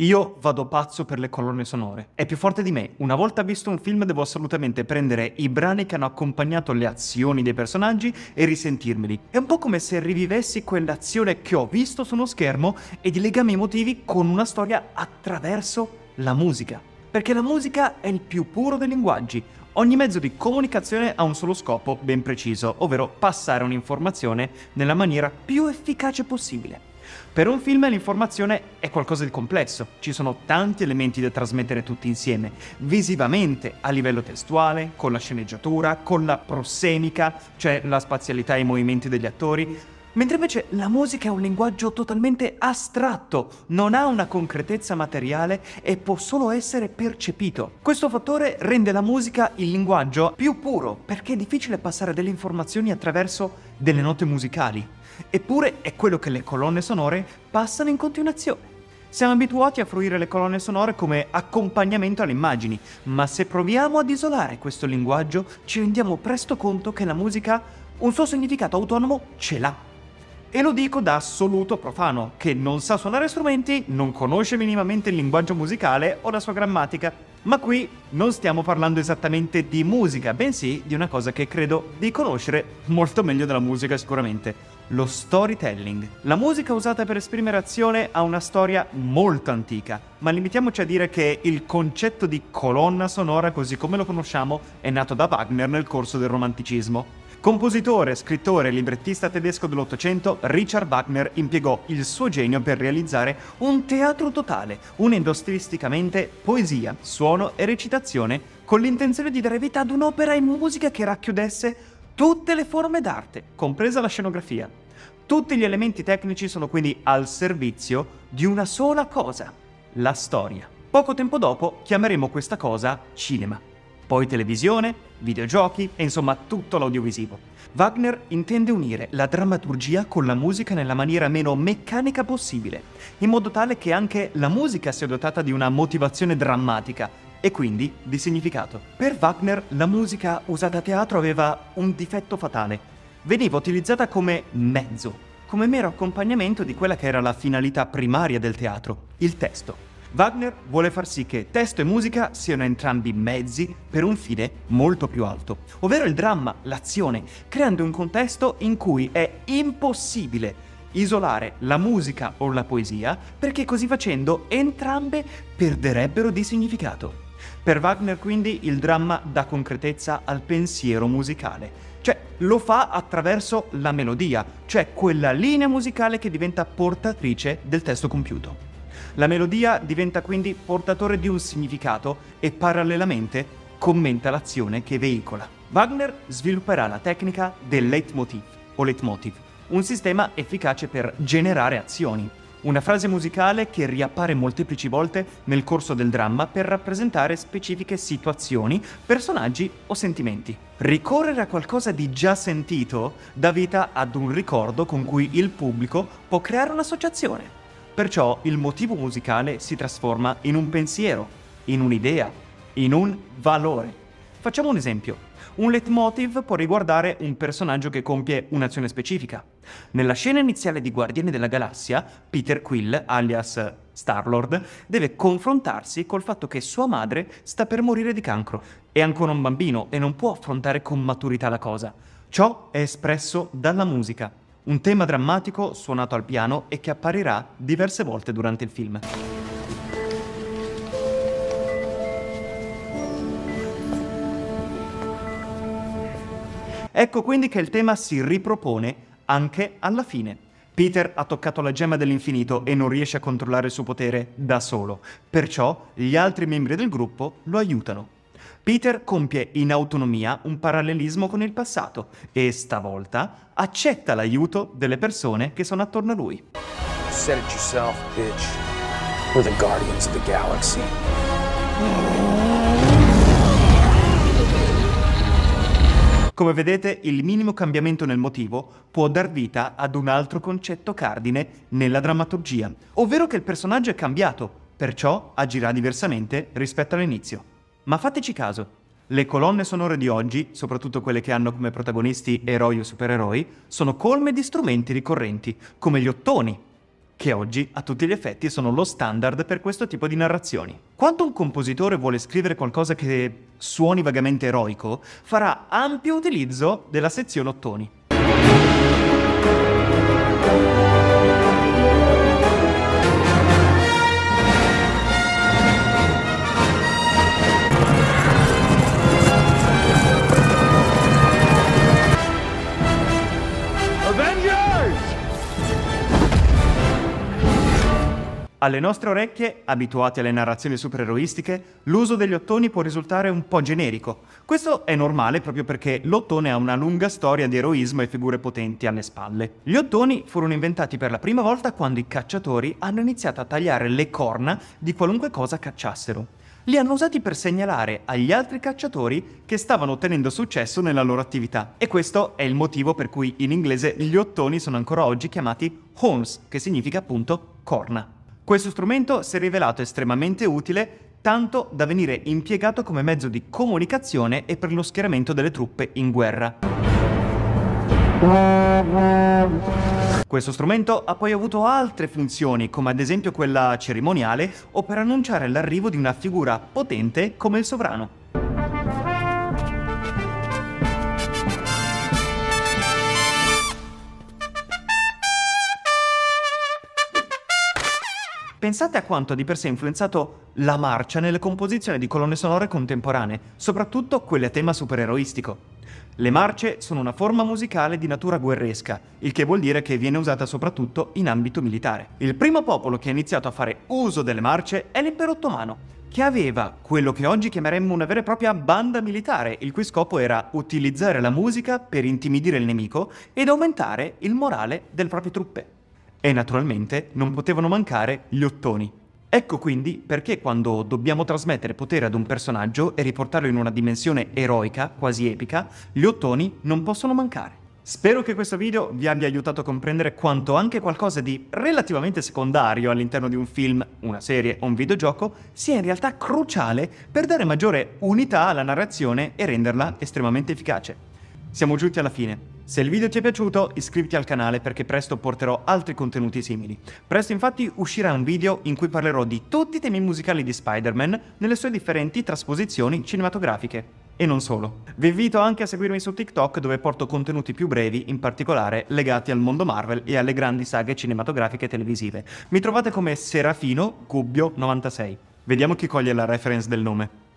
Io vado pazzo per le colonne sonore. È più forte di me. Una volta visto un film devo assolutamente prendere i brani che hanno accompagnato le azioni dei personaggi e risentirmeli. È un po' come se rivivessi quell'azione che ho visto su uno schermo e di legami emotivi con una storia attraverso la musica. Perché la musica è il più puro dei linguaggi. Ogni mezzo di comunicazione ha un solo scopo ben preciso, ovvero passare un'informazione nella maniera più efficace possibile. Per un film l'informazione è qualcosa di complesso, ci sono tanti elementi da trasmettere tutti insieme, visivamente, a livello testuale, con la sceneggiatura, con la prossemica, cioè la spazialità e i movimenti degli attori, mentre invece la musica è un linguaggio totalmente astratto, non ha una concretezza materiale e può solo essere percepito. Questo fattore rende la musica il linguaggio più puro, perché è difficile passare delle informazioni attraverso delle note musicali. Eppure è quello che le colonne sonore passano in continuazione. Siamo abituati a fruire le colonne sonore come accompagnamento alle immagini, ma se proviamo ad isolare questo linguaggio ci rendiamo presto conto che la musica un suo significato autonomo ce l'ha. E lo dico da assoluto profano, che non sa suonare strumenti, non conosce minimamente il linguaggio musicale o la sua grammatica. Ma qui non stiamo parlando esattamente di musica, bensì di una cosa che credo di conoscere molto meglio della musica sicuramente, lo storytelling. La musica usata per esprimere azione ha una storia molto antica, ma limitiamoci a dire che il concetto di colonna sonora così come lo conosciamo è nato da Wagner nel corso del romanticismo. Compositore, scrittore e librettista tedesco dell'Ottocento, Richard Wagner impiegò il suo genio per realizzare un teatro totale, unendo stilisticamente poesia, suono e recitazione con l'intenzione di dare vita ad un'opera in musica che racchiudesse tutte le forme d'arte, compresa la scenografia. Tutti gli elementi tecnici sono quindi al servizio di una sola cosa, la storia. Poco tempo dopo chiameremo questa cosa cinema. Poi televisione, videogiochi e insomma tutto l'audiovisivo. Wagner intende unire la drammaturgia con la musica nella maniera meno meccanica possibile, in modo tale che anche la musica sia dotata di una motivazione drammatica e quindi di significato. Per Wagner la musica usata a teatro aveva un difetto fatale. Veniva utilizzata come mezzo, come mero accompagnamento di quella che era la finalità primaria del teatro, il testo. Wagner vuole far sì che testo e musica siano entrambi mezzi per un fine molto più alto, ovvero il dramma, l'azione, creando un contesto in cui è impossibile isolare la musica o la poesia perché così facendo entrambe perderebbero di significato. Per Wagner quindi il dramma dà concretezza al pensiero musicale, cioè lo fa attraverso la melodia, cioè quella linea musicale che diventa portatrice del testo compiuto. La melodia diventa quindi portatore di un significato e parallelamente commenta l'azione che veicola. Wagner svilupperà la tecnica del leitmotiv o leitmotiv, un sistema efficace per generare azioni, una frase musicale che riappare molteplici volte nel corso del dramma per rappresentare specifiche situazioni, personaggi o sentimenti. Ricorrere a qualcosa di già sentito dà vita ad un ricordo con cui il pubblico può creare un'associazione. Perciò il motivo musicale si trasforma in un pensiero, in un'idea, in un valore. Facciamo un esempio. Un leitmotiv può riguardare un personaggio che compie un'azione specifica. Nella scena iniziale di Guardiani della Galassia, Peter Quill, alias Star-Lord, deve confrontarsi col fatto che sua madre sta per morire di cancro. È ancora un bambino e non può affrontare con maturità la cosa. Ciò è espresso dalla musica, un tema drammatico suonato al piano e che apparirà diverse volte durante il film. Ecco quindi che il tema si ripropone anche alla fine. Peter ha toccato la gemma dell'infinito e non riesce a controllare il suo potere da solo, perciò gli altri membri del gruppo lo aiutano. Peter compie in autonomia un parallelismo con il passato e stavolta accetta l'aiuto delle persone che sono attorno a lui. Said it yourself, bitch. We're the guardians of the galaxy. Come vedete, il minimo cambiamento nel motivo può dar vita ad un altro concetto cardine nella drammaturgia, ovvero che il personaggio è cambiato, perciò agirà diversamente rispetto all'inizio. Ma fateci caso, le colonne sonore di oggi, soprattutto quelle che hanno come protagonisti eroi o supereroi, sono colme di strumenti ricorrenti, come gli ottoni. che oggi a tutti gli effetti sono lo standard per questo tipo di narrazioni. Quando un compositore vuole scrivere qualcosa che suoni vagamente eroico, farà ampio utilizzo della sezione ottoni. Alle nostre orecchie, abituati alle narrazioni supereroistiche, l'uso degli ottoni può risultare un po' generico. Questo è normale proprio perché l'ottone ha una lunga storia di eroismo e figure potenti alle spalle. Gli ottoni furono inventati per la prima volta quando i cacciatori hanno iniziato a tagliare le corna di qualunque cosa cacciassero. Li hanno usati per segnalare agli altri cacciatori che stavano ottenendo successo nella loro attività. E questo è il motivo per cui in inglese gli ottoni sono ancora oggi chiamati horns, che significa appunto corna. Questo strumento si è rivelato estremamente utile tanto da venire impiegato come mezzo di comunicazione e per lo schieramento delle truppe in guerra. Questo strumento ha poi avuto altre funzioni, come ad esempio quella cerimoniale o per annunciare l'arrivo di una figura potente come il sovrano. Pensate a quanto ha di per sé influenzato la marcia nelle composizioni di colonne sonore contemporanee, soprattutto quelle a tema supereroistico. Le marce sono una forma musicale di natura guerresca, il che vuol dire che viene usata soprattutto in ambito militare. Il primo popolo che ha iniziato a fare uso delle marce è l'impero ottomano, che aveva quello che oggi chiameremmo una vera e propria banda militare, il cui scopo era utilizzare la musica per intimidire il nemico ed aumentare il morale delle proprie truppe. E naturalmente non potevano mancare gli ottoni. Ecco quindi perché quando dobbiamo trasmettere potere ad un personaggio e riportarlo in una dimensione eroica, quasi epica, gli ottoni non possono mancare. Spero che questo video vi abbia aiutato a comprendere quanto anche qualcosa di relativamente secondario all'interno di un film, una serie o un videogioco sia in realtà cruciale per dare maggiore unità alla narrazione e renderla estremamente efficace. Siamo giunti alla fine. Se il video ti è piaciuto iscriviti al canale perché presto porterò altri contenuti simili. Presto infatti uscirà un video in cui parlerò di tutti i temi musicali di Spider-Man nelle sue differenti trasposizioni cinematografiche. E non solo. Vi invito anche a seguirmi su TikTok dove porto contenuti più brevi, in particolare legati al mondo Marvel e alle grandi saghe cinematografiche e televisive. Mi trovate come Serafino Gubbio 96. Vediamo chi coglie la reference del nome.